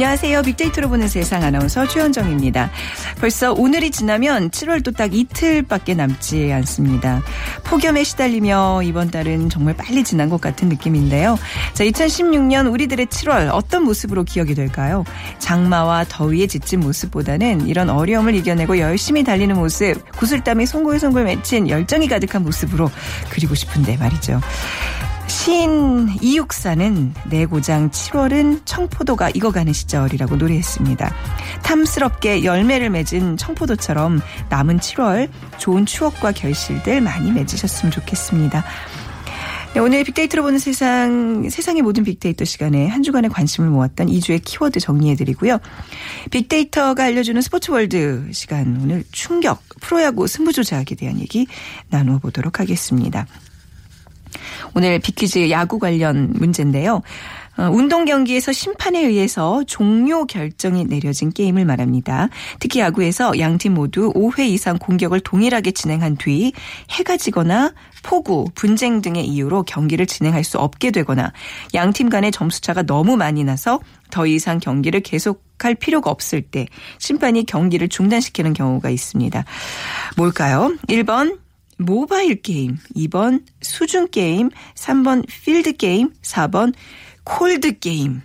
안녕하세요. 빅데이터로 보는 세상 아나운서 최현정입니다. 벌써 오늘이 지나면 7월도 딱 이틀밖에 남지 않습니다. 폭염에 시달리며 이번 달은 정말 빨리 지난 것 같은 느낌인데요. 자, 2016년 우리들의 7월 어떤 모습으로 기억이 될까요? 장마와 더위에 지친 모습보다는 이런 어려움을 이겨내고 열심히 달리는 모습, 구슬땀이 송골송골 맺힌 열정이 가득한 모습으로 그리고 싶은데 말이죠. 시인 이육사는 내 고장 7월은 청포도가 익어가는 시절이라고 노래했습니다. 탐스럽게 열매를 맺은 청포도처럼 남은 7월 좋은 추억과 결실들 많이 맺으셨으면 좋겠습니다. 네, 오늘 빅데이터로 보는 세상, 세상의 모든 빅데이터 시간에 한 주간의 관심을 모았던 이 주의 키워드 정리해드리고요. 빅데이터가 알려주는 스포츠 월드 시간, 오늘 충격, 프로야구 승부 조작에 대한 얘기 나누어 보도록 하겠습니다. 오늘 비퀴즈 야구 관련 문제인데요. 어, 운동 경기에서 심판에 의해서 종료 결정이 내려진 게임을 말합니다. 특히 야구에서 양팀 모두 5회 이상 공격을 동일하게 진행한 뒤 해가 지거나 폭우, 분쟁 등의 이유로 경기를 진행할 수 없게 되거나 양팀 간의 점수차가 너무 많이 나서 더 이상 경기를 계속할 필요가 없을 때 심판이 경기를 중단시키는 경우가 있습니다. 뭘까요? 1번 모바일 게임, 2번 수중 게임, 3번 필드 게임, 4번 콜드 게임.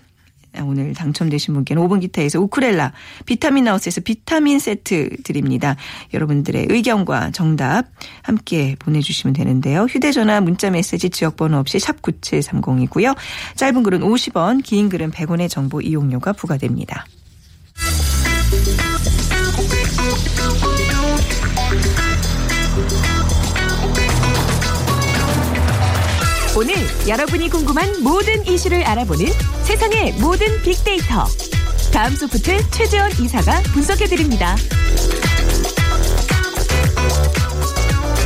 오늘 당첨되신 분께는 5번 기타에서 우쿠렐레, 비타민 하우스에서 비타민 세트 드립니다. 여러분들의 의견과 정답 함께 보내주시면 되는데요. 휴대전화, 문자메시지, 지역번호 없이 샵 9730이고요. 짧은 글은 50원, 긴 글은 100원의 정보 이용료가 부과됩니다. 오늘 여러분이 궁금한 모든 이슈를 알아보는 세상의 모든 빅데이터. 다음 소프트 최재원 이사가 분석해드립니다.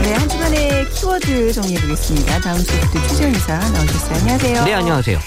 네, 한 주간의 키워드 정리해보겠습니다. 다음 주부터 최재현 이사 나오셨어요. 안녕하세요. 네, 안녕하세요.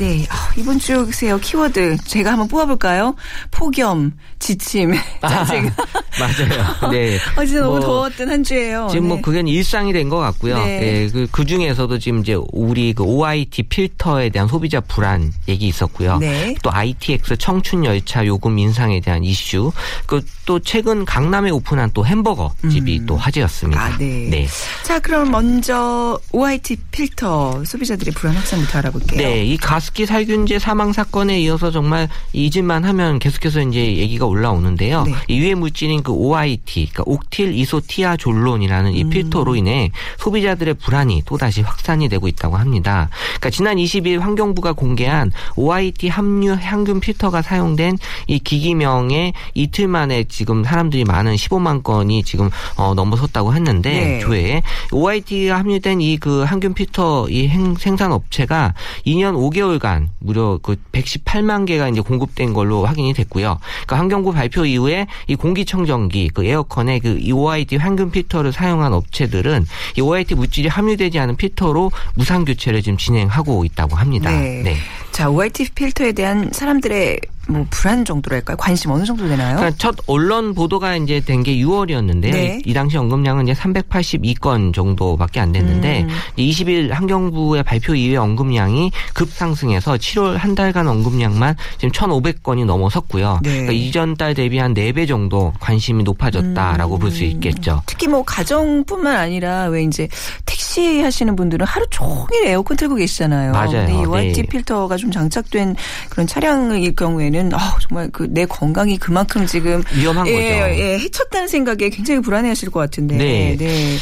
네, 아, 이번 주 글쎄요, 키워드. 제가 한번 뽑아볼까요? 폭염, 지침, 짜증. 맞아요. 네. 어, 진짜 너무 뭐, 더웠던 한 주예요. 지금 뭐 네. 그게 일상이 된 것 같고요. 네. 예, 그, 그 중에서도 지금 이제 우리 그 OIT 필터에 대한 소비자 불안 얘기 있었고요. 네. 또 ITX 청춘 열차 요금 인상에 대한 이슈. 그 또 최근 강남에 오픈한 또 햄버거 집이 또 화제였습니다. 아, 네. 자, 그럼 먼저 OIT 필터 소비자들의 불안 확산부터 알아볼게요. 네, 이 가 습기 살균제 사망 사건에 이어서 정말 잊을만 하면 계속해서 이제 얘기가 올라오는데요. 네. 이 유해 물질인 그 OIT, 그러니까 옥틸 이소티아졸론이라는 음. 이 필터로 인해 소비자들의 불안이 또다시 확산이 되고 있다고 합니다. 그러니까 지난 20일 환경부가 공개한 OIT 함유 향균 필터가 사용된 이 기기명에 이틀 만에 지금 사람들이 많은 15만 건이 지금 어, 넘어섰다고 했는데 네. 조회에 OIT가 함유된 이 그 항균 필터 이 행, 생산 업체가 2년 5개월 간 무려 그 118만 개가 이제 공급된 걸로 확인이 됐고요. 그러니까 환경부 발표 이후에 이 공기청정기 그 에어컨에 그이 OIT 항균 필터를 사용한 업체들은 이 OIT 물질이 함유되지 않은 필터로 무상 교체를 지금 진행하고 있다고 합니다. 네. 자, OIT 필터에 대한 사람들의 뭐 불안 정도랄까요? 관심 어느 정도 되나요? 그러니까 첫 언론 보도가 이제 된 게 6월이었는데 네. 이 당시 언급량은 이제 382건 정도밖에 안 됐는데 음. 20일 환경부의 발표 이후에 언급량이 급상승해서 7월 한 달간 언급량만 지금 1,500건이 넘어섰고요. 네. 그러니까 이전 달 대비 한 4배 정도 관심이 높아졌다라고 볼수 있겠죠. 특히 뭐 가정뿐만 아니라 왜 이제 택시 하시는 분들은 하루 종일 에어컨 틀고 계시잖아요. 맞아요. 근데 이 OIT 네. 필터가 좀 장착된 그런 차량일 경우에는 아, 정말 그 내 건강이 그만큼 지금 위험한 예, 거죠. 예, 해쳤다는 생각에 굉장히 불안해하실 것 같은데. 네. 네.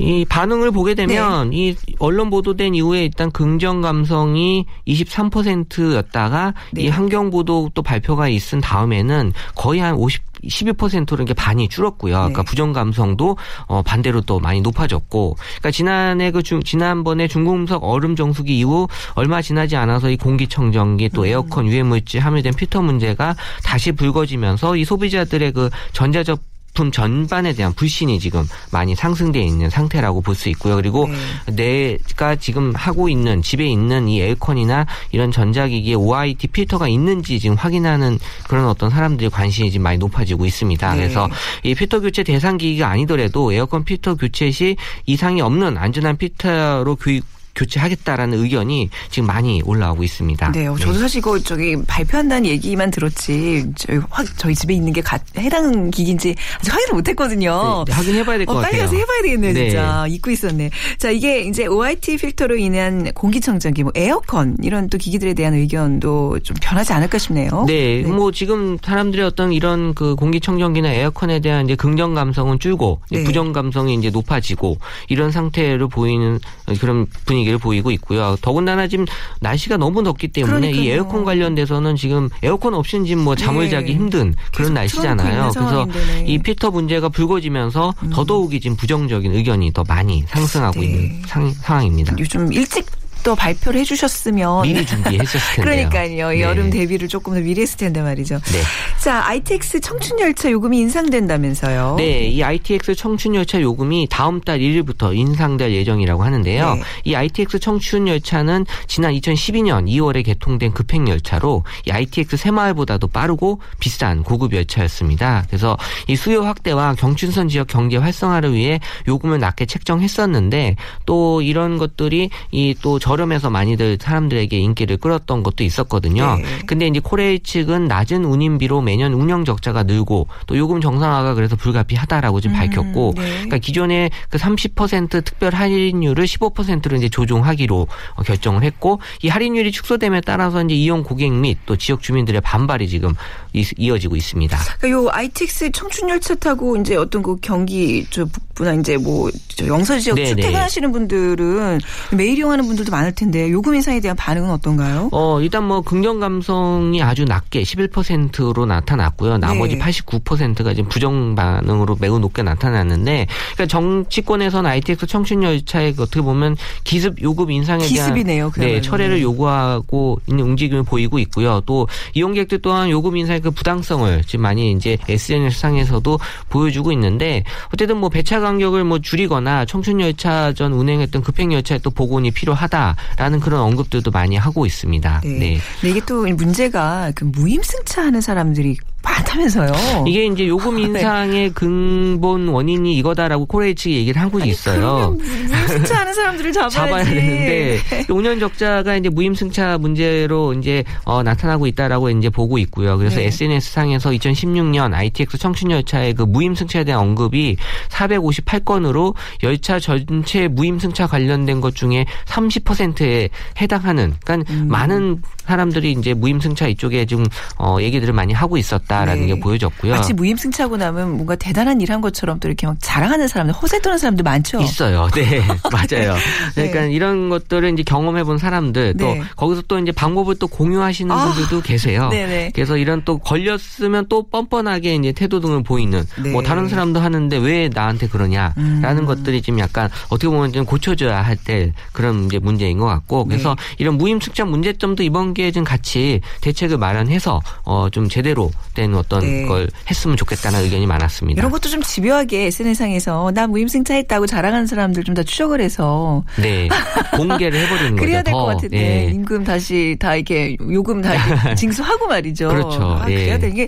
이 반응을 보게 되면 이 언론 보도된 이후에 일단 긍정 감성이 23%였다가 네. 이 환경 보도 또 발표가 있은 다음에는 거의 한 50, 12%로 이렇게 반이 줄었고요. 그러니까 네. 부정 감성도 어 반대로 또 많이 높아졌고, 그러니까 지난해 그 중, 지난번에 중금속 얼음 정수기 이후 얼마 지나지 않아서 이 공기청정기 또 에어컨 유해물질 함유된 필터 문제가 다시 불거지면서 이 소비자들의 그 전자적 품 전반에 대한 불신이 지금 많이 상승돼 있는 상태라고 볼 수 있고요. 그리고 내가 지금 하고 있는 집에 있는 이 에어컨이나 이런 전자기기에 OIT 필터가 있는지 지금 확인하는 그런 어떤 사람들의 관심이 지금 많이 높아지고 있습니다. 네. 그래서 이 필터 교체 대상 기기가 아니더라도 에어컨 필터 교체 시 이상이 없는 안전한 필터로 교육 교체하겠다라는 의견이 지금 많이 올라오고 있습니다. 네, 어, 저도 사실 이거 저기 발표한다는 얘기만 들었지 저희, 확, 저희 집에 있는 게 가, 해당 기기인지 아직 확인을 못했거든요. 네, 확인해봐야 될것 어, 같아요. 빨리 가서 해봐야 되겠네요, 네. 진짜. 잊고 있었네. 자, 이게 이제 OIT 필터로 인한 공기청정기, 뭐 에어컨, 이런 또 기기들에 대한 의견도 좀 변하지 않을까 싶네요. 네, 뭐 지금 사람들의 어떤 이런 그 공기청정기나 에어컨에 대한 이제 긍정 감성은 줄고 네. 부정 감성이 이제 높아지고 이런 상태로 보이는 그런 분위 기를 보이고 있고요. 더군다나 지금 날씨가 너무 덥기 때문에 이 그러니까요. 에어컨 관련돼서는 지금 에어컨 없이는 지금 뭐 잠을 네. 자기 힘든 그런 날씨잖아요. 그래서 네. 이 필터 문제가 불거지면서 더더욱이 지금 부정적인 의견이 더 많이 상승하고 네. 있는 상, 상황입니다. 요즘 일찍 또 발표를 해주셨으면. 미리 준비했었을 텐데요. 그러니까요. 이 네. 여름 대비를 조금 더 미리 했을 텐데 말이죠. 네. 자, ITX 청춘 열차 요금이 인상된다면서요. 네, 이 ITX 청춘 열차 요금이 다음 달 1일부터 인상될 예정이라고 하는데요. 네. 이 ITX 청춘 열차는 지난 2012년 2월에 개통된 급행 열차로 이 ITX 새마을보다도 빠르고 비싼 고급 열차였습니다. 그래서 이 수요 확대와 경춘선 지역 경제 활성화를 위해 요금을 낮게 책정했었는데 또 이런 것들이 이또 저렴해서 많이들 사람들에게 인기를 끌었던 것도 있었거든요. 네. 근데 이제 코레일 측은 낮은 운임비로 매년 운영 적자가 늘고 또 요금 정상화가 그래서 불가피하다라고 지금 밝혔고 네. 그러니까 기존의 그 30% 특별 할인율을 15%로 이제 조정하기로 어, 결정을 했고 이 할인율이 축소됨에 따라서 이제 이용 고객 및 또 지역 주민들의 반발이 지금 이- 이어지고 있습니다. 그러니까 요 ITX 청춘 열차 타고 이제 어떤 그 경기 저 북부나 이제 뭐 저 영서 지역 네, 출퇴근하시는 분들은 매일 이용하는 분들도 많을 텐데 요금 인상에 대한 반응은 어떤가요? 어, 일단 뭐 긍정 감성이 아주 낮게 11%로 나타났고요. 나머지 네. 89%가 지금 부정 반응으로 매우 높게 나타났는데 그러니까 정치권에서는 ITX 청춘 열차에 어떻게 보면 기습 요금 인상에 대한 기습이네요, 그야말로. 네, 철회를 요구하고 있는 움직임을 보이고 있고요. 또 이용객들 또한 요금 인상의 그 부당성을 지금 많이 이제 SNS 상에서도 보여주고 있는데 어쨌든 뭐 배차 간격을 뭐 줄이거나 청춘 열차 전 운행했던 급행 열차에 또 복원이 필요하다 라는 그런 언급들도 많이 하고 있습니다. 네. 네. 근데 이게 또 문제가 그 무임승차하는 사람들이 많다면서요. 이게 이제 요금 네. 인상의 근본 원인이 이거다라고 코레일 측이 얘기를 하고 있어요. 그러면 무임승차 하는 사람들을 잡아야지. 잡아야 되는데 5년 적자가 이제 무임승차 문제로 이제 어, 나타나고 있다라고 이제 보고 있고요. 그래서 네. SNS 상에서 2016년 ITX 청춘 열차의 그 무임승차에 대한 언급이 458건으로 열차 전체 무임승차 관련된 것 중에 30%에 해당하는 그러니까 음. 많은 사람들이 이제 무임승차 이쪽에 좀 어, 얘기들을 많이 하고 있었다 라는 네. 게 보여졌고요. 마치 무임승차하고 나면 뭔가 대단한 일 한 것처럼 또 이렇게 막 자랑하는 사람들, 허세 떠는 사람들 많죠. 있어요. 네, 맞아요. 그러니까 이런 것들을 이제 경험해 본 사람들 또 네. 거기서 또 이제 방법을 또 공유하시는 아, 분들도 계세요. 네네. 그래서 이런 또 걸렸으면 또 뻔뻔하게 이제 태도 등을 보이는 네. 뭐 다른 사람도 하는데 왜 나한테 그러냐라는 음. 것들이 지금 약간 어떻게 보면 좀 고쳐줘야 할 때 그런 이제 문제인 것 같고 그래서 네. 이런 무임승차 문제점도 이번 기회에 좀 같이 대책을 마련해서 어 좀 제대로 된 어떤 네. 걸 했으면 좋겠다는 의견이 많았습니다. 이런 것도 좀 집요하게 SNS상에서 나 무임승차 했다고 자랑하는 사람들 좀 다 추적을 해서 네, 공개를 해버리는 거죠. 그래야 될것 더. 같은데 예. 임금 다시 다 이렇게 요금 다 이렇게 징수하고 말이죠. 그렇죠. 아, 그래야 예. 되는 게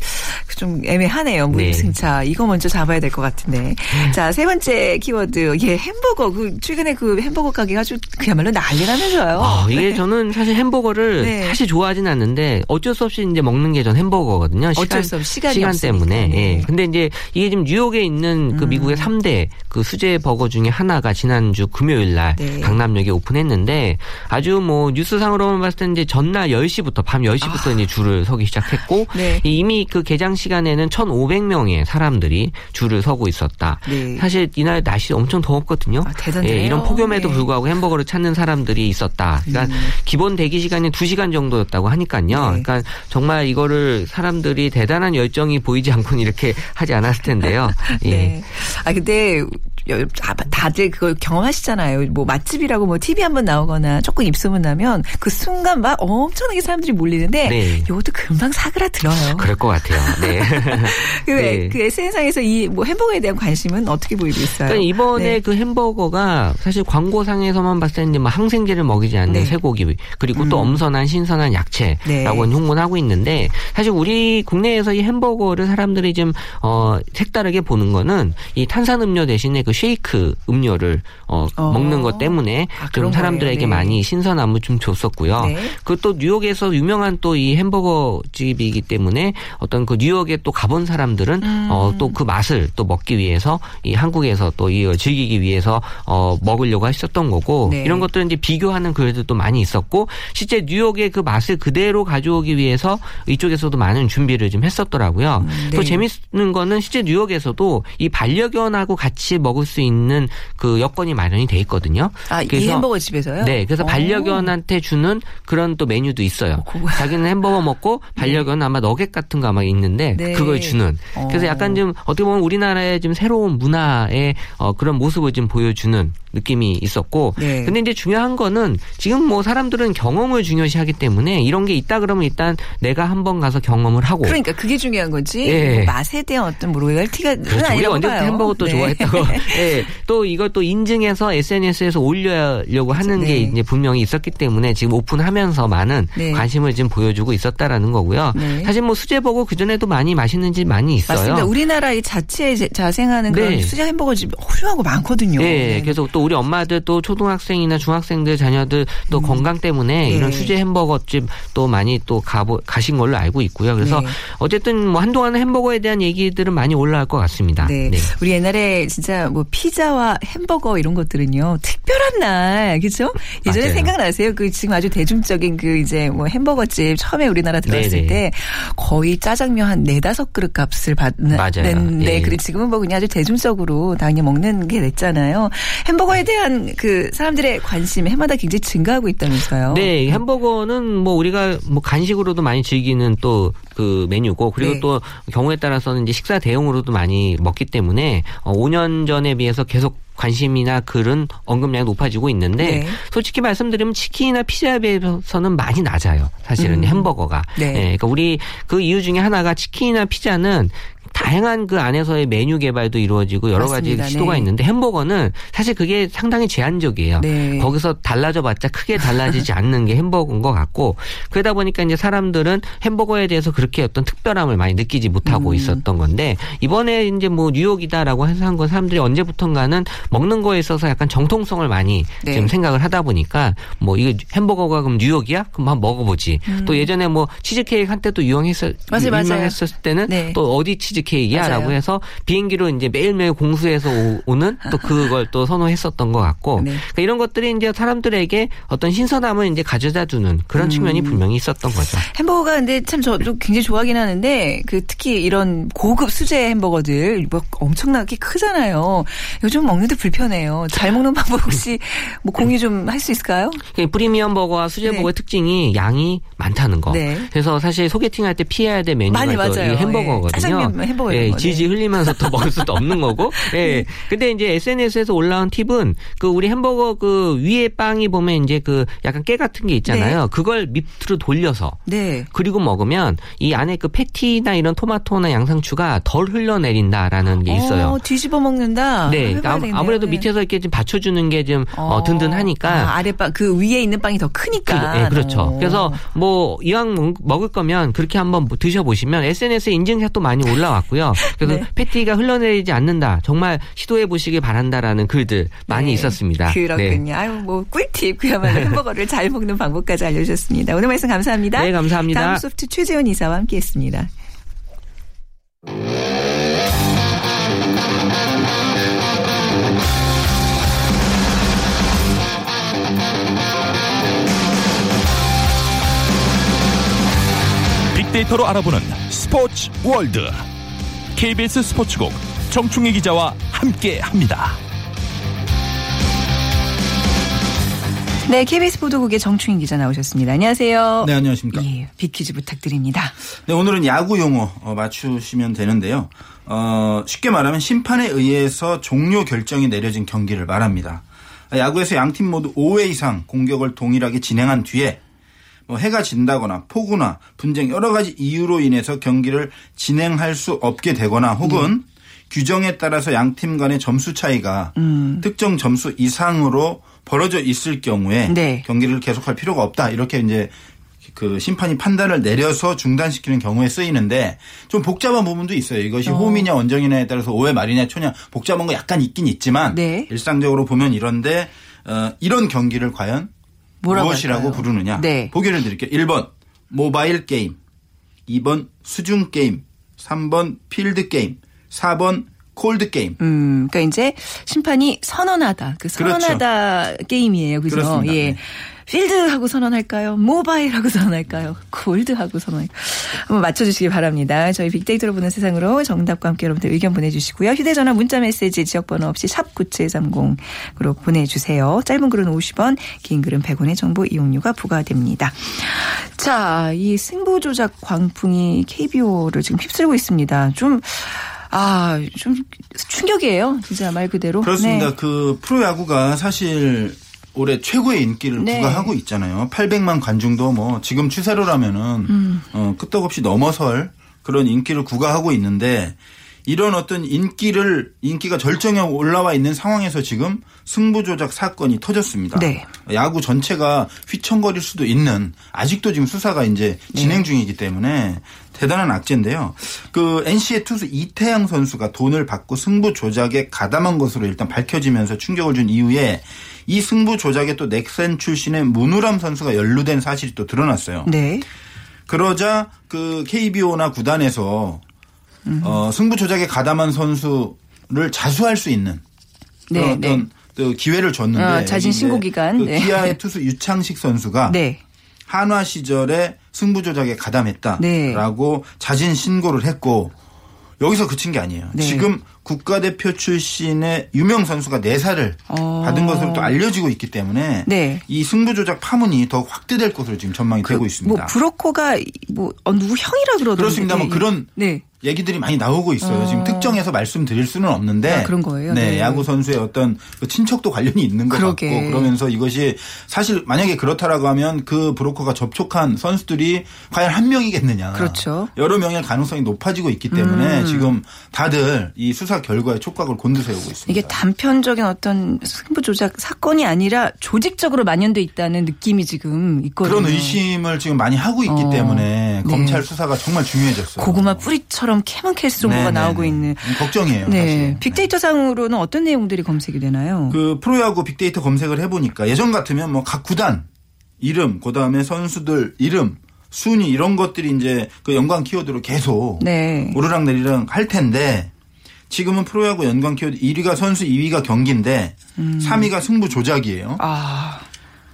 좀 애매하네요. 무임승차 이거 먼저 잡아야 될 것 같은데. 자 세 번째 키워드 예 햄버거 그 최근에 그 햄버거 가게가 아주 그야말로 난리라면서요. 아, 이게 네. 저는 사실 햄버거를 네. 사실 좋아하진 않는데 어쩔 수 없이 이제 먹는 게 전 햄버거거든요. 어쩔 시간, 수 없이. 시간이 시간. 때문에. 네. 예. 근데 이제 이게 지금 뉴욕에 있는 그 음. 미국의 3대 그 수제 버거 중에 하나가 지난주 금요일 날 네. 강남역에 오픈했는데 아주 뭐 뉴스상으로만 봤을 때 이제 전날 10시부터 밤 10시부터 이제 줄을 서기 시작했고 아. 네. 이미 그 개장 시간에는 1,500명의 사람들이 줄을 서고 있었다. 네. 사실 이날 날씨 엄청 더웠거든요. 아, 대단해요. 예, 이런 폭염에도 네. 불구하고 햄버거를 찾는 사람들이 있었다. 그러니까 기본 대기 시간이 2시간 정도였다고 하니까요. 네. 그러니까 정말 이거를 사람들이 대단 한 열정이 보이지 않고는 이렇게 하지 않았을 텐데요. 예. 네. 아 근데 다들 그걸 경험하시잖아요. 뭐 맛집이라고 뭐 TV 한번 나오거나 조금 입소문 나면 그 순간 막 엄청나게 사람들이 몰리는데 네. 이것도 금방 사그라들어요. 그럴 것 같아요. 네. 그, 네. 그 SNS상에서 이 뭐 햄버거에 대한 관심은 어떻게 보이고 있어요? 그러니까 이번에 네. 그 햄버거가 사실 광고상에서만 봤을 때는 항생제를 먹이지 않는 네. 쇠고기 그리고 또 엄선한 신선한 야채라고 네. 홍보는 하고 있는데 사실 우리 국내에서 이 햄버거를 사람들이 좀 어, 색다르게 보는 거는 이 탄산음료 대신에 그 쉐이크 음료를 어, 어. 먹는 것 때문에 아, 그런 좀 사람들에게. 네. 많이 신선함을 좀 줬었고요. 네. 그또 뉴욕에서 유명한 또 이 햄버거 집이기 때문에 어떤 그 뉴욕에 또 가본 사람들은 음. 어, 또 그 맛을 또 먹기 위해서 이 한국에서 또이 즐기기 위해서 어, 먹으려고 하셨던 거고 네. 이런 것들은 이제 비교하는 글들도 많이 있었고 실제 뉴욕의 그 맛을 그대로 가져오기 위해서 이쪽에서도 많은 준비를 좀 했었더라고요. 네. 또 재밌는 거는 실제 뉴욕에서도 이 반려견하고 같이 먹을 수 있는 그 여건이 마련이 돼 있거든요. 아, 이 그래서 햄버거 집에서요? 네, 그래서 오. 반려견한테 주는 그런 또 메뉴도 있어요. 어, 그거- 자기는 햄버거 먹고 반려견은 아마 너겟 같은 거 아마 있는데 네. 그걸 주는. 어. 그래서 약간 좀 어떻게 보면 우리나라의 좀 새로운 문화의 어, 그런 모습을 좀 보여주는 느낌이 있었고. 네. 근데 이제 중요한 거는 지금 뭐 사람들은 경험을 중요시하기 때문에 이런 게 있다 그러면 일단 내가 한번 가서 경험을 하고. 그러니까 그게 중요한 거지. 예. 뭐 맛에 대한 어떤 뭐 로열티가 그렇죠. 우리가 언제부터. 햄버거 또 네. 좋아했다고. 예. 또 이걸 또 인증해서 SNS에서 올려려고 하는 네. 게 이제 분명히 있었기 때문에 지금 오픈하면서 많은 네. 관심을 지금 보여주고 있었다라는 거고요. 네. 사실 뭐 수제 버거 그 전에도 많이 맛있는 집 많이 있어요. 맞습니다. 우리나라 이 자체에 제- 자생하는 그런 네. 수제 햄버거 집 훌륭하고 많거든요. 예, 그래서 또 우리 엄마들 또 초등학생이나 중학생들 자녀들 또 건강 때문에 네. 이런 수제 햄버거 집 또 많이 또 가보, 가신 걸로 알고 있고요. 그래서 네. 어쨌든 뭐 한동안은 햄버거에 대한 얘기들은 많이 올라올 것 같습니다. 네. 우리 옛날에 진짜 뭐 피자와 햄버거 이런 것들은요. 특별한 날, 그죠? 예전에 맞아요. 생각나세요? 그 지금 아주 대중적인 그 이제 뭐 햄버거집 처음에 우리나라 들어왔을 네네. 때 거의 짜장면 한 네다섯 그릇 값을 받는 맞아요. 냈는데 예. 그리고 지금은 뭐 그냥 아주 대중적으로 당연히 먹는 게 됐잖아요. 햄버거에 대한 그 사람들의 관심 해마다 굉장히 증가하고 있다면서요. 네, 햄버거는 뭐 우리가 뭐 간식으로도 많이 즐기는 또 그 메뉴고 그리고 네. 또 경우에 따라서는 이제 식사 대용으로도 많이 먹기 때문에 어, 5년 전에 비해서 계속 관심이나 글은 언급량이 높아지고 있는데 네. 솔직히 말씀드리면 치킨이나 피자에 비해서는 많이 낮아요. 사실은 음. 햄버거가. 네. 예, 그러니까 우리 그 이유 중에 하나가 치킨이나 피자는 다양한 그 안에서의 메뉴 개발도 이루어지고 여러 맞습니다. 가지 시도가 네. 있는데 햄버거는 사실 그게 상당히 제한적이에요. 네. 거기서 달라져봤자 크게 달라지지 않는 게 햄버거인 것 같고 그러다 보니까 이제 사람들은 햄버거에 대해서 그렇게 어떤 특별함을 많이 느끼지 못하고 음. 있었던 건데 이번에 이제 뭐 뉴욕이다라고 해서 한 건 사람들이 언제부턴가는 먹는 거에 있어서 약간 정통성을 많이 네. 지금 생각을 하다 보니까 뭐 이거 햄버거가 그럼 뉴욕이야? 그럼 한번 먹어보지. 또 예전에 뭐 치즈케이크 한때 또 유행했었 음. 맞아요, 맞아요. 유명했었을 때는 네. 또 어디 치즈 맞아요. 해서 비행기로 이제 매일매일 공수해서 오- 오는 또 그걸 또 선호했었던 것 같고 네. 그러니까 이런 것들이 이제 사람들에게 어떤 신선함을 이제 가져다 주는 그런 측면이 음. 분명히 있었던 거죠. 햄버거가 근데 참 저도 굉장히 좋아하긴 하는데 그 특히 이런 고급 수제 햄버거들 뭐 엄청나게 크잖아요. 요즘 먹는데 불편해요. 잘 먹는 방법 혹시 뭐 공유 좀 할 수 있을까요? 그 프리미엄 버거와 수제 네. 버거의 특징이 양이 많다는 거. 네. 그래서 사실 소개팅 할 때 피해야 될 메뉴가 많이 또 맞아요. 이 햄버거거든요. 예. 햄버거 예, 거, 네. 지지 흘리면서 또 먹을 수도 없는 거고. 예. 근데 이제 SNS에서 올라온 팁은 그 우리 햄버거 그 위에 빵이 보면 이제 그 약간 깨 같은 게 있잖아요. 그걸 밑으로 돌려서 네. 그리고 먹으면 이 안에 그 패티나 이런 토마토나 양상추가 덜 흘러내린다라는 게 있어요. 어, 뒤집어 먹는다. 네, 그러니까 되겠네요. 아무래도 네. 밑에서 이렇게 좀 받쳐주는 게좀 어, 든든하니까 아, 아랫빵 그 위에 있는 빵이 더 크니까. 그, 예, 그렇죠. 어. 그래서 뭐 이왕 먹- 먹을 거면 그렇게 한번 뭐 드셔보시면 SNS에 인증샷도 많이 올라 왔고요. 그래서 네. 패티가 흘러내리지 않는다. 정말 시도해 보시길 바란다라는 글들 많이 네, 있었습니다. 네. 그렇군요. 아유, 뭐 꿀팁 그야말로 햄버거를 잘 먹는 방법까지 알려주셨습니다. 오늘 말씀 감사합니다. 네, 감사합니다. 다음 소프트 최재원 이사와 함께했습니다. 빅데이터로 알아보는 스포츠 월드 KBS 스포츠국 정충희 기자와 함께 합니다. 네, KBS 보도국의 정충인 기자 나오셨습니다. 안녕하세요. 네, 안녕하십니까. 예, 빅퀴즈 부탁드립니다. 네, 오늘은 야구 용어 어, 맞추시면 되는데요. 어, 쉽게 말하면 심판에 의해서 종료 결정이 내려진 경기를 말합니다. 야구에서 양 팀 모두 5회 이상 공격을 동일하게 진행한 뒤에 뭐 해가 진다거나 폭우나 분쟁 여러 가지 이유로 인해서 경기를 진행할 수 없게 되거나 혹은 규정에 따라서 양 팀 간의 점수 차이가 특정 점수 이상으로 벌어져 있을 경우에 네. 경기를 계속할 필요가 없다 이렇게 이제 그 심판이 판단을 내려서 중단시키는 경우에 쓰이는데 좀 복잡한 부분도 있어요. 이것이 홈이냐 원정이냐에 따라서 5회 말이냐 초냐 복잡한 거 약간 있긴 있지만 네. 일상적으로 보면 이런데 어, 이런 경기를 과연 무엇이라고 할까요? 부르느냐. 네. 보기를 드릴게요. 1번 모바일 게임, 2번 수중 게임, 3번 필드 게임, 4번 콜드 게임. 음, 그러니까 이제 심판이 선언하다. 그 선언하다 게임이에요. 그죠? 그렇죠. 그렇습니다. 예. 네. 필드하고 선언할까요? 모바일하고 선언할까요? 콜드하고 선언할까요? 한번 맞춰주시기 바랍니다. 저희 빅데이터로 보는 세상으로 정답과 함께 여러분들 의견 보내주시고요. 휴대전화 문자메시지 지역번호 없이 샵 9730으로 보내주세요. 짧은 글은 50원, 긴 글은 100원의 정보 이용료가 부과됩니다. 자, 이 승부 조작 광풍이 KBO를 지금 휩쓸고 있습니다. 좀 아, 좀 충격이에요. 진짜 말 그대로. 그렇습니다. 네. 그 프로야구가 사실 올해 최고의 인기를 네. 부과하고 있잖아요. 800만 관중도 뭐 지금 추세로라면은 음. 어, 끄떡없이 넘어설 그런 인기를 구가하고 있는데 이런 어떤 인기를 인기가 절정에 올라와 있는 상황에서 지금 승부 조작 사건이 터졌습니다. 네. 야구 전체가 휘청거릴 수도 있는 아직도 지금 수사가 이제 네. 진행 중이기 때문에 대단한 악재인데요. 그 NC의 투수 이태양 선수가 돈을 받고 승부 조작에 가담한 것으로 일단 밝혀지면서 충격을 준 이후에 이 승부 조작에 또 넥센 출신의 문우람 선수가 연루된 사실이 또 드러났어요. 네. 그러자 그 KBO나 구단에서 어, 승부 조작에 가담한 선수를 자수할 수 있는 네, 그런 네. 어떤 또 기회를 줬는데 어, 자진 신고 기간. 그 네. 기아의 투수 유창식 선수가 네. 한화 시절에 승부 조작에 가담했다라고 자진 신고를 했고 여기서 그친 게 아니에요. 네. 지금 국가대표 출신의 유명 선수가 내사를 어. 받은 것으로 또 알려지고 있기 때문에 네. 이 승부 조작 파문이 더욱 확대될 것으로 지금 전망이 되고 있습니다. 뭐 브로커가 뭐 어, 누구 형이라 그러던데. 그렇습니다. 뭐. 그런 네. 얘기들이 많이 나오고 있어요. 어. 지금 특정해서 말씀드릴 수는 없는데 아, 그런 거예요? 네, 네. 야구 선수의 어떤 그 친척도 관련이 있는 것 그러게. 같고 그러면서 이것이 사실 만약에 그렇다라고 하면 그 브로커가 접촉한 선수들이 과연 한 명이겠느냐. 그렇죠. 여러 명일 가능성이 높아지고 있기 때문에 음. 지금 다들 이 수사 결과에 촉각을 곤두세우고 있습니다. 이게 단편적인 어떤 승부 조작 사건이 아니라 조직적으로 만연돼 있다는 느낌이 지금 있거든요. 그런 의심을 지금 많이 하고 있기 어. 때문에 네. 검찰 수사가 정말 중요해졌어요. 고구마 뿌리처럼 캐만 캘 정보가 네, 네, 나오고 네. 있는. 걱정이에요. 네. 사실. 빅데이터 상으로는 어떤 내용들이 검색이 되나요? 그 프로야구 빅데이터 검색을 해보니까 예전 같으면 뭐 각 구단 이름, 그 다음에 선수들 이름, 순위 이런 것들이 이제 그 연관 키워드로 계속 네. 오르락 내리락 할 텐데 지금은 프로야구 연관 키워드 1위가 선수, 2위가 경기인데 3위가 승부 조작이에요. 음. 아.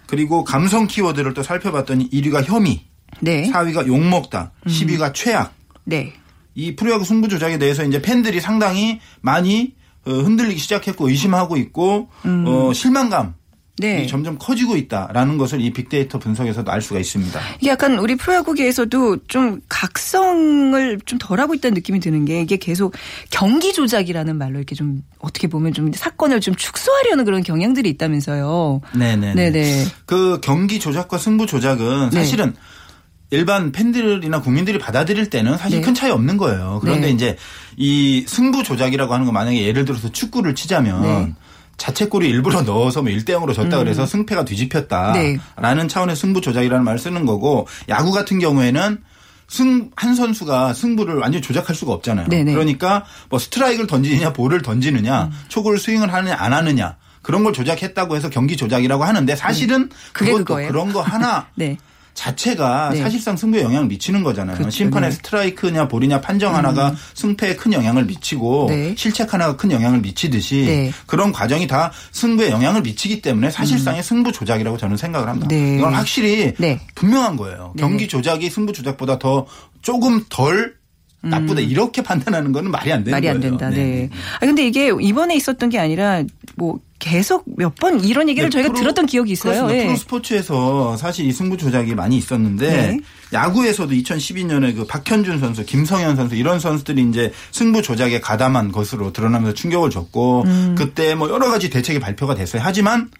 그리고 감성 키워드를 또 살펴봤더니 1위가 혐의, 네. 4위가 욕먹다, 10위가 최악. 네. 이 프로야구 승부 조작에 대해서 이제 팬들이 상당히 많이 어, 흔들리기 시작했고 의심하고 있고 어, 실망감 음. 네. 이 점점 커지고 있다라는 것을 이 빅데이터 분석에서도 알 수가 있습니다. 이게 약간 우리 프로야구계에서도 좀 각성을 좀 덜하고 있다는 느낌이 드는 게 이게 계속 경기 조작이라는 말로 이렇게 좀 어떻게 보면 좀 사건을 좀 축소하려는 그런 경향들이 있다면서요. 네네. 네네. 그 경기 조작과 승부 조작은 네. 사실은 일반 팬들이나 국민들이 받아들일 때는 사실 네. 큰 차이 없는 거예요. 그런데 네. 이제 이 승부 조작이라고 하는 거 만약에 예를 들어서 축구를 치자면 네. 자책골을 일부러 넣어서 뭐 1대 0으로 졌다 그래서 승패가 뒤집혔다라는 네. 차원의 승부 조작이라는 말을 쓰는 거고 야구 같은 경우에는 승, 한 선수가 승부를 완전히 조작할 수가 없잖아요. 네네. 그러니까 뭐 스트라이크를 던지느냐 볼을 던지느냐 음. 초구를 스윙을 하느냐 안 하느냐 그런 걸 조작했다고 해서 경기 조작이라고 하는데 사실은 음. 그게 그것도 그거예요? 그런 거 하나 네. 자체가 네. 사실상 승부에 영향을 미치는 거잖아요. 그렇죠. 심판의 네. 스트라이크냐 볼이냐 판정 하나가 승패에 큰 영향을 미치고 네. 실책 하나가 큰 영향을 미치듯이 네. 그런 과정이 다 승부에 영향을 미치기 때문에 사실상의 승부 조작이라고 저는 생각을 합니다. 네. 이건 확실히 네. 분명한 거예요. 네. 경기 조작이 승부 조작보다 더 조금 덜 나쁘다 이렇게 판단하는 거는 말이 안 되는 음. 말이 거예요. 안 된다. 네. 아 근데 이게 이번에 있었던 게 아니라 뭐 계속 몇 번 이런 얘기를 네, 저희가 프로- 들었던 기억이 있어요. 그렇습니다. 예. 프로 스포츠에서 사실 이 승부 조작이 많이 있었는데 네. 야구에서도 2012년에 그 박현준 선수, 김성현 선수 이런 선수들이 이제 승부 조작에 가담한 것으로 드러나면서 충격을 줬고 음. 그때 뭐 여러 가지 대책이 발표가 됐어요. 하지만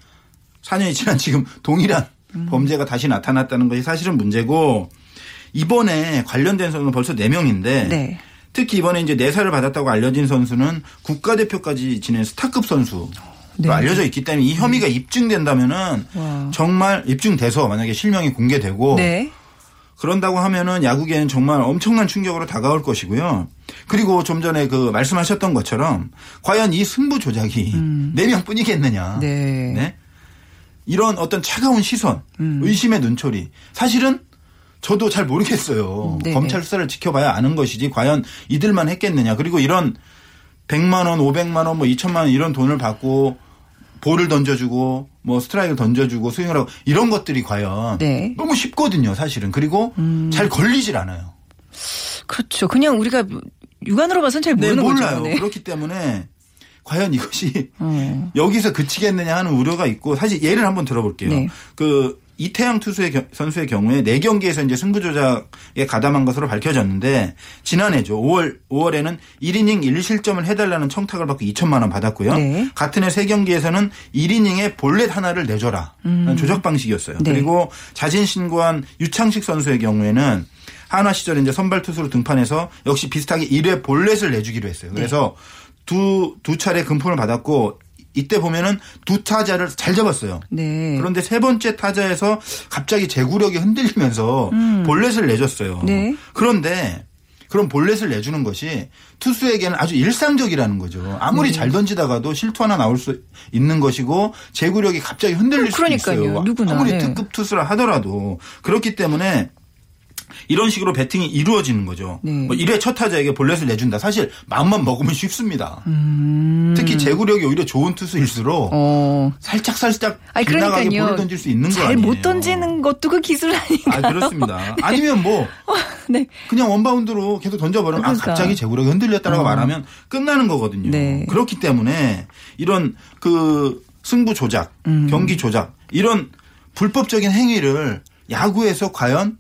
4년이 지난 지금 동일한 음. 범죄가 다시 나타났다는 것이 사실은 문제고 이번에 관련된 선수는 벌써 4명인데 네. 특히 이번에 이제 내사를 받았다고 알려진 선수는 국가대표까지 지낸 스타급 선수로 네. 알려져 있기 때문에 이 혐의가 입증된다면은 와. 정말 입증돼서 만약에 실명이 공개되고 네. 그런다고 하면은 야구계는 정말 엄청난 충격으로 다가올 것이고요. 그리고 좀 전에 그 말씀하셨던 것처럼 과연 이 승부 조작이 네 명뿐이겠느냐. 음. 네. 네? 이런 어떤 차가운 시선, 음. 의심의 눈초리. 사실은 저도 잘 모르겠어요. 음, 네네. 검찰 수사를 지켜봐야 아는 것이지 과연 이들만 했겠느냐. 그리고 이런 100만 원, 500만 원, 뭐 2천만 원 이런 돈을 받고 볼을 던져주고 뭐 스트라이크를 던져주고 스윙을 하고 이런 것들이 과연 네. 음. 너무 쉽거든요, 사실은. 그리고 잘 걸리질 않아요. 그렇죠. 그냥 우리가 육안으로 봐서는 잘 네, 모르는 몰라요. 거죠. 네. 그렇기 때문에 과연 이것이 어. 여기서 그치겠느냐 하는 우려가 있고 사실 예를 한번 들어볼게요. 네. 그 이태양 투수의 겨- 선수의 경우에 네 경기에서 이제 승부 조작에 가담한 것으로 밝혀졌는데 지난해죠. 5월 5월에는 1이닝 1실점을 해 달라는 청탁을 받고 2천만 원 받았고요. 네. 같은 해세 경기에서는 1이닝에 볼넷 하나를 내줘라. 라는 조작 방식이었어요. 네. 그리고 자진 신고한 유창식 선수의 경우에는 한화 시절에 이제 선발 투수로 등판해서 역시 비슷하게 1회 볼넷을 내주기로 했어요. 그래서 두, 두 차례 금품을 받았고 이때 보면은 두 타자를 잘 잡았어요. 네. 그런데 세 번째 타자에서 갑자기 제구력이 흔들리면서 볼넷을 내줬어요. 음. 네. 그런데 그런 볼넷을 내주는 것이 투수에게는 아주 일상적이라는 거죠. 아무리 네. 잘 던지다가도 실투 하나 나올 수 있는 것이고 제구력이 갑자기 흔들릴 그러니까요. 있어요. 누구나, 아무리 네. 특급 투수라 하더라도 그렇기 때문에 이런 식으로 배팅이 이루어지는 거죠. 네. 뭐 1회 첫 타자에게 볼넷을 내준다. 사실 마음만 먹으면 쉽습니다. 특히 제구력이 오히려 좋은 투수일수록 음. 어. 살짝 살짝 아니 빗나가게. 볼을 던질 수 있는 거잘 아니에요. 못 던지는 것도 그 기술 아닌가. 아 그렇습니다. 아니면 뭐 네. 그냥 원바운드로 계속 던져버리면 아 그러니까. 갑자기 제구력이 흔들렸다라고 어. 말하면 끝나는 거거든요. 네. 그렇기 때문에 이런 그 승부 조작, 음. 경기 조작 이런 불법적인 행위를 야구에서 과연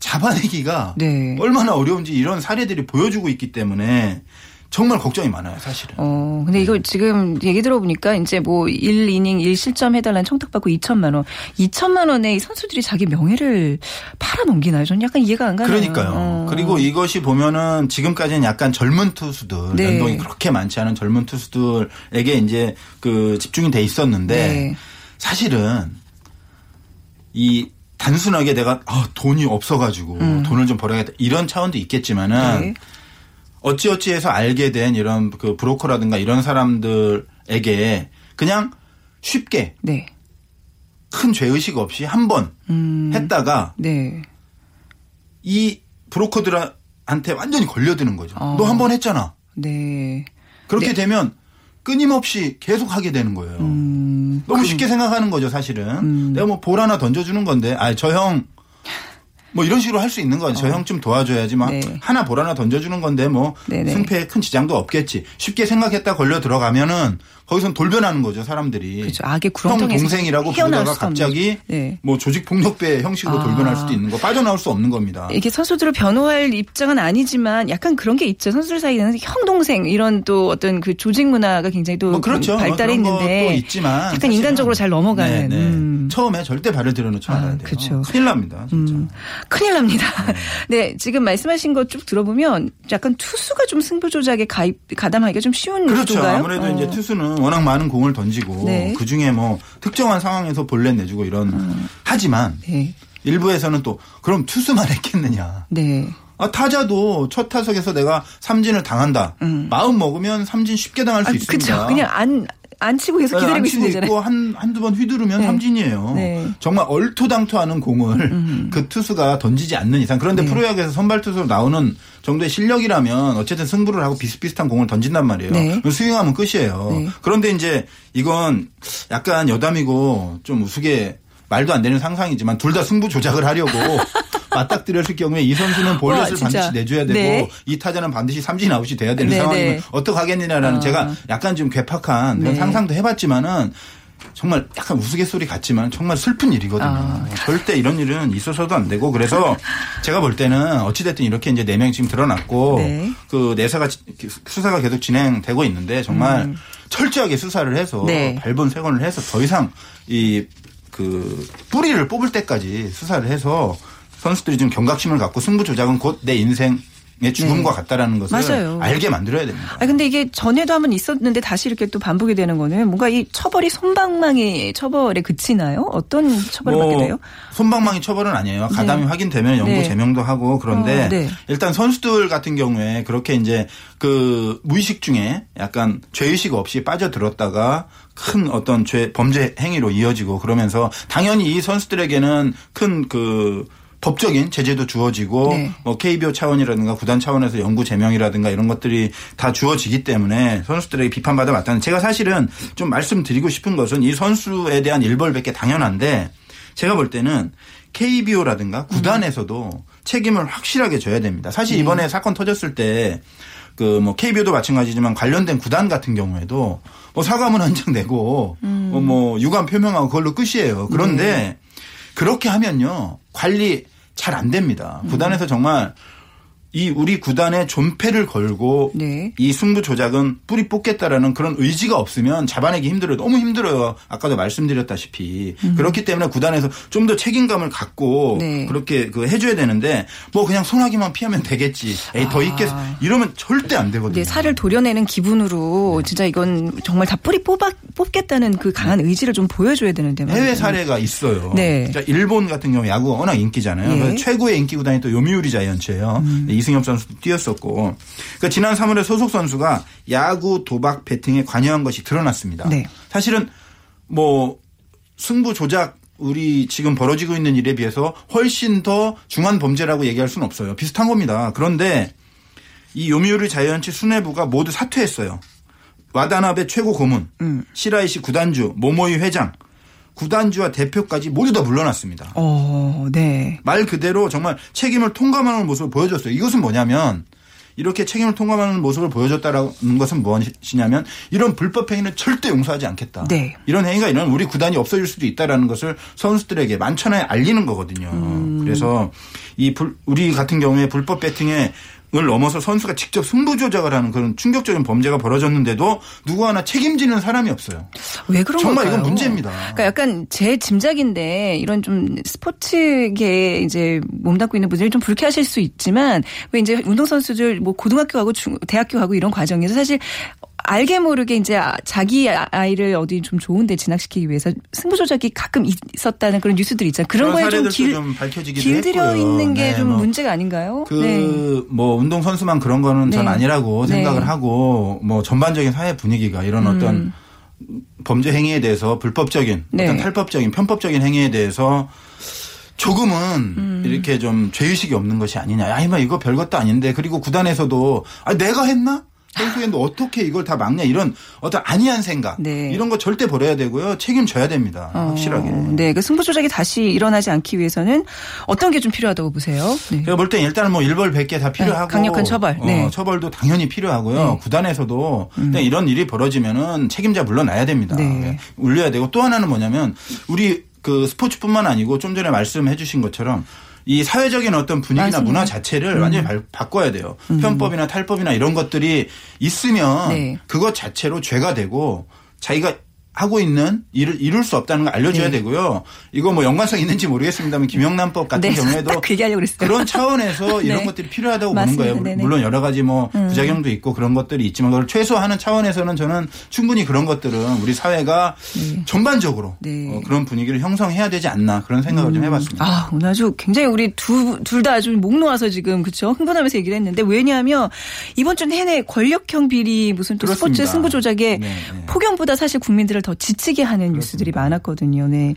잡아내기가 네. 얼마나 어려운지 이런 사례들이 보여주고 있기 때문에 정말 걱정이 많아요, 사실은. 어, 근데 이거 지금 얘기 들어보니까 이제 뭐 1이닝 1실점 해달라는 청탁받고 2천만 원. 2천만 원에 이 선수들이 자기 명예를 팔아넘기나요? 저는 약간 이해가 안 가요. 그러니까요. 그리고 이것이 보면은 지금까지는 약간 젊은 투수들 네. 연동이 그렇게 많지 않은 젊은 투수들에게 이제 그 집중이 돼 있었는데 네. 사실은 이 단순하게 내가 아, 돈이 없어가지고 돈을 좀 벌어야겠다 이런 차원도 있겠지만은 음. 네. 어찌어찌해서 알게 된 이런 그 브로커라든가 이런 사람들에게 그냥 쉽게 네. 큰 죄의식 없이 한번 음. 했다가 네. 이 브로커들한테 완전히 걸려드는 거죠. 어. 너한 번 했잖아. 네. 그렇게 되면 끊임없이 계속 하게 되는 거예요. 음. 너무 쉽게 생각하는 거죠, 사실은. 내가 뭐 볼 하나 던져주는 건데, 아, 저 형, 뭐 이런 식으로 할 수 있는 거죠. 저형좀 도와줘야지. 막 어. 네. 하나 볼 하나 던져주는 건데 뭐 네네. 승패에 큰 지장도 없겠지. 쉽게 생각했다 걸려 들어가면은 거기선 돌변하는 거죠, 사람들이. 그렇죠. 악의 형 구렁텅이에서 동생이라고 부르다가 갑자기. 네. 뭐 조직 폭력배 형식으로 아. 돌변할 수도 있는 거 빠져나올 수 없는 겁니다. 이게 선수들을 변호할 입장은 아니지만 약간 그런 게 있죠. 선수들 사이에는 형 동생 이런 또 어떤 그 조직 문화가 굉장히 또 뭐 그렇죠. 것도 있지만 약간 사실은. 인간적으로 잘 넘어가는 네, 네. 음. 처음에 절대 발을 들여놓지 말아야 아, 돼요. 그쵸. 큰일 납니다. 진짜. 음, 큰일 납니다. 네, 지금 말씀하신 거 쭉 들어보면 약간 투수가 좀 승부 조작에 가입 가담하기가 좀 쉬운 그렇죠. 구도인가요? 아무래도 어. 이제 투수는 워낙 많은 공을 던지고 네. 그 중에 뭐 특정한 상황에서 볼넷 내주고 이런 하지만 네, 일부에서는 또 그럼 투수만 했겠느냐. 네, 아, 타자도 첫 타석에서 내가 삼진을 당한다. 마음 먹으면 삼진 쉽게 당할 수 음. 아, 있습니다. 그렇죠. 그냥 안 안 치고 계속 기다리고 안 치고 있으면 되잖아요. 한 한두 번 휘두르면 네. 삼진이에요. 네. 음. 정말 얼토당토하는 공을 그 투수가 던지지 않는 이상 그런데 네. 프로야구에서 선발 투수로 나오는 정도의 실력이라면 어쨌든 승부를 하고 비슷비슷한 공을 던진단 말이에요. 네. 스윙하면 끝이에요. 네. 그런데 이제 이건 약간 여담이고 좀 우스개 말도 안 되는 상상이지만 둘 다 승부 조작을 하려고 맞닥뜨렸을 경우에 이 선수는 와, 볼넷을 진짜. 반드시 내줘야 되고 네. 이 타자는 반드시 삼진 아웃이 돼야 되는 네, 상황이면 네. 어떡하겠느냐라는 아. 제가 약간 좀 괴팍한 네. 상상도 해봤지만은 정말 약간 우스갯소리 같지만 정말 슬픈 일이거든요. 아. 절대 이런 일은 있어서도 안 되고 그래서 제가 볼 때는 어찌됐든 이렇게 이제 네 명 지금 드러났고 네. 그 내사가 지- 수사가 계속 진행되고 있는데 정말 철저하게 수사를 해서 음. 네. 발본 세건을 해서 더 이상 이 그 뿌리를 뽑을 때까지 수사를 해서 선수들이 좀 경각심을 갖고 승부 조작은 곧 내 인생 의 죽음과 같다라는 것을 네. 맞아요. 알게 만들어야 됩니다. 아 근데 이게 전에도 한번 있었는데 다시 이렇게 또 반복이 되는 거는 뭔가 이 처벌이 손방망이 처벌에 그치나요? 어떤 처벌을 받게 돼요? 손방망이 처벌은 아니에요. 가담이 확인되면 영구 네. 제명도 하고 그런데 어, 네. 일단 선수들 같은 경우에 그렇게 이제 그 무의식 중에 약간 죄의식 없이 빠져들었다가 큰 어떤 죄 범죄 행위로 이어지고 그러면서 당연히 이 선수들에게는 큰그 법적인 제재도 주어지고 네. 뭐 KBO 차원이라든가 구단 차원에서 영구 제명이라든가 이런 것들이 다 주어지기 때문에 선수들에게 비판받아 왔다는 제가 사실은 좀 말씀드리고 싶은 것은 이 선수에 대한 일벌백계 당연한데 제가 볼 때는 KBO라든가 구단에서도 책임을 확실하게 져야 됩니다. 사실 이번에 사건 터졌을 때 그뭐 KBO도 마찬가지지만 관련된 구단 같은 경우에도 뭐 사과문 한 장 내고 어, 뭐 유감 표명하고 그걸로 끝이에요. 그런데 그렇게 하면요 관리 잘 안 됩니다. 구단에서 정말 이 우리 구단의 존폐를 걸고 네. 이 승부 조작은 뿌리 뽑겠다라는 그런 의지가 없으면 잡아내기 힘들어요. 너무 힘들어요. 아까도 말씀드렸다시피 그렇기 때문에 구단에서 좀 더 책임감을 갖고 음. 네. 그렇게 그 해줘야 되는데 뭐 그냥 소나기만 피하면 되겠지. 에이 더 있겠. 이러면 절대 안 되거든요. 네, 살을 도려내는 기분으로 진짜 이건 정말 다 뿌리 뽑아, 뽑겠다는 그 강한 의지를 좀 보여줘야 되는데 말이에요. 해외 사례가 있어요. 네. 자, 일본 같은 경우 야구가 워낙 인기잖아요. 예. 그래서 최고의 인기 구단이 또 요미우리 자이언츠예요. 네, 이승엽 선수도 뛰었었고. 그러니까 지난 3월에 소속 선수가 야구 도박 베팅에 관여한 것이 드러났습니다. 네. 사실은 뭐 승부 조작 우리 지금 벌어지고 있는 일에 비해서 훨씬 더 중한 범죄라고 얘기할 수는 없어요. 비슷한 겁니다. 그런데 이 요미우리 자이언츠 수뇌부가 모두 사퇴했어요. 와다나베 최고 고문, 음. 시라이시 구단주, 모모이 회장, 구단주와 대표까지 모두 다 물러났습니다. 어, 네. 말 그대로 정말 책임을 통감하는 모습을 보여줬어요. 이것은 뭐냐면 이렇게 책임을 통감하는 모습을 보여줬다라는 것은 무엇이냐면 이런 불법 행위는 절대 용서하지 않겠다. 네. 이런 행위가 이런 우리 구단이 없어질 수도 있다라는 것을 선수들에게 만천하에 알리는 거거든요. 음. 그래서 이 불, 우리 같은 경우에 불법 배팅에 을 넘어서 선수가 직접 승부 조작을 하는 그런 충격적인 범죄가 벌어졌는데도 누구 하나 책임지는 사람이 없어요. 왜 그런 정말 걸까요? 이건 문제입니다. 그러니까 약간 제 짐작인데 이런 좀 스포츠계에 이제 몸담고 있는 분들이 좀 불쾌하실 수 있지만 왜 이제 운동선수들 뭐 고등학교 가고 중, 대학교 가고 이런 과정에서 사실 알게 모르게 이제 아- 자기 아- 아이를 어디 좀 좋은데 진학시키기 위해서 승부 조작이 가끔 있었다는 그런 뉴스들이 있잖아요. 그런 그런 거에 좀 길, 좀 밝혀지기도 길들여 했고요. 있는 게 네, 좀뭐 문제가 아닌가요? 그 네. 뭐 운동 선수만 그런 거는 전 네. 아니라고 네. 생각을 하고 뭐 전반적인 사회 분위기가 이런 어떤 범죄 행위에 대해서 불법적인 음. 네. 어떤 탈법적인 편법적인 행위에 대해서 조금은 음. 이렇게 좀 죄의식이 없는 것이 아니냐. 아니면 이거 별것도 아닌데 그리고 구단에서도 아 내가 했나? 선수인데 어떻게 이걸 다 막냐 이런 어떤 아니한 생각 네. 이런 거 절대 버려야 되고요 책임져야 됩니다 확실하게. 어, 네, 그 승부 조작이 다시 일어나지 않기 위해서는 어떤 게 좀 필요하다고 보세요? 네. 제가 볼 땐 일단은 뭐 일벌 100개 다 필요하고 네, 강력한 처벌. 네. 어, 처벌도 당연히 필요하고요. 네. 음. 구단에서도 그냥 이런 일이 벌어지면은 책임자 물러나야 됩니다. 네. 네. 울려야 되고 또 하나는 뭐냐면 우리 그 스포츠뿐만 아니고 좀 전에 말씀해 주신 것처럼 이 사회적인 어떤 분위기나 맞습니다. 음. 문화 자체를 완전히 발- 바꿔야 돼요. 편법이나 탈법이나 이런 것들이 있으면 네. 그것 자체로 죄가 되고 자기가 하고 있는 일을 이룰 수 없다는 걸 알려줘야 네. 되고요. 이거 뭐 연관성 있는지 모르겠습니다만 김영란법 같은 네, 경우에도 그랬어요. 그런 차원에서 이런 네. 것들이 필요하다고 맞습니다. 보는 거예요. 네네. 음. 물론 여러 가지 뭐 부작용도 있고 그런 것들이 있지만 그걸 최소화하는 차원에서는 저는 충분히 그런 것들은 우리 사회가 전반적으로 네. 어, 그런 분위기를 형성해야 되지 않나 그런 생각을 좀 해봤습니다. 아, 오늘 아주 굉장히 우리 두, 둘다 아주 목 놓아서 지금, 그쵸? 흥분하면서 얘기를 했는데, 왜냐하면, 이번 주 내내 권력형 비리, 무슨 또 스포츠 그렇습니다. 승부 조작에 네, 네. 폭염보다 사실 국민들을 더 지치게 하는 뉴스들이 많았거든요. 네.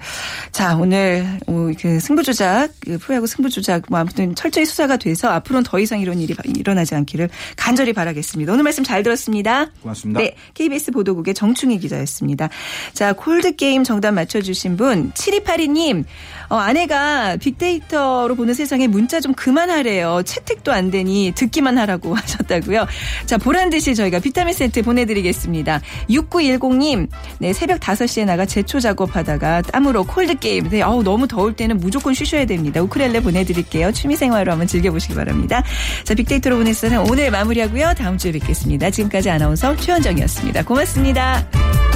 자, 오늘, 어, 그 승부 조작, 그 프로야구 승부 조작, 뭐 아무튼 철저히 수사가 돼서 앞으로는 더 이상 이런 일이 일어나지 않기를 간절히 바라겠습니다. 오늘 말씀 잘 들었습니다. 고맙습니다. 네. KBS 보도국의 정충희 기자였습니다. 자, 콜드게임 정답 맞춰주신 분, 7282님, 어, 아내가 빅데이터로 보는 세상에 문자 좀 그만하래요. 채택도 안 되니 듣기만 하라고 하셨다고요. 자, 보란 듯이 저희가 비타민 세트 보내드리겠습니다. 6910님, 네, 새벽 5시에 나가 제초 작업하다가 땀으로 콜드게임. 네, 어우, 너무 더울 때는 무조건 쉬셔야 됩니다. 우크렐레 보내드릴게요. 취미생활로 한번 즐겨보시기 바랍니다. 자, 빅데이터로 보는 세상 오늘 마무리하고요. 다음 주에 뵙겠습니다. 지금까지 아나운서 최현정이었습니다. 고맙습니다.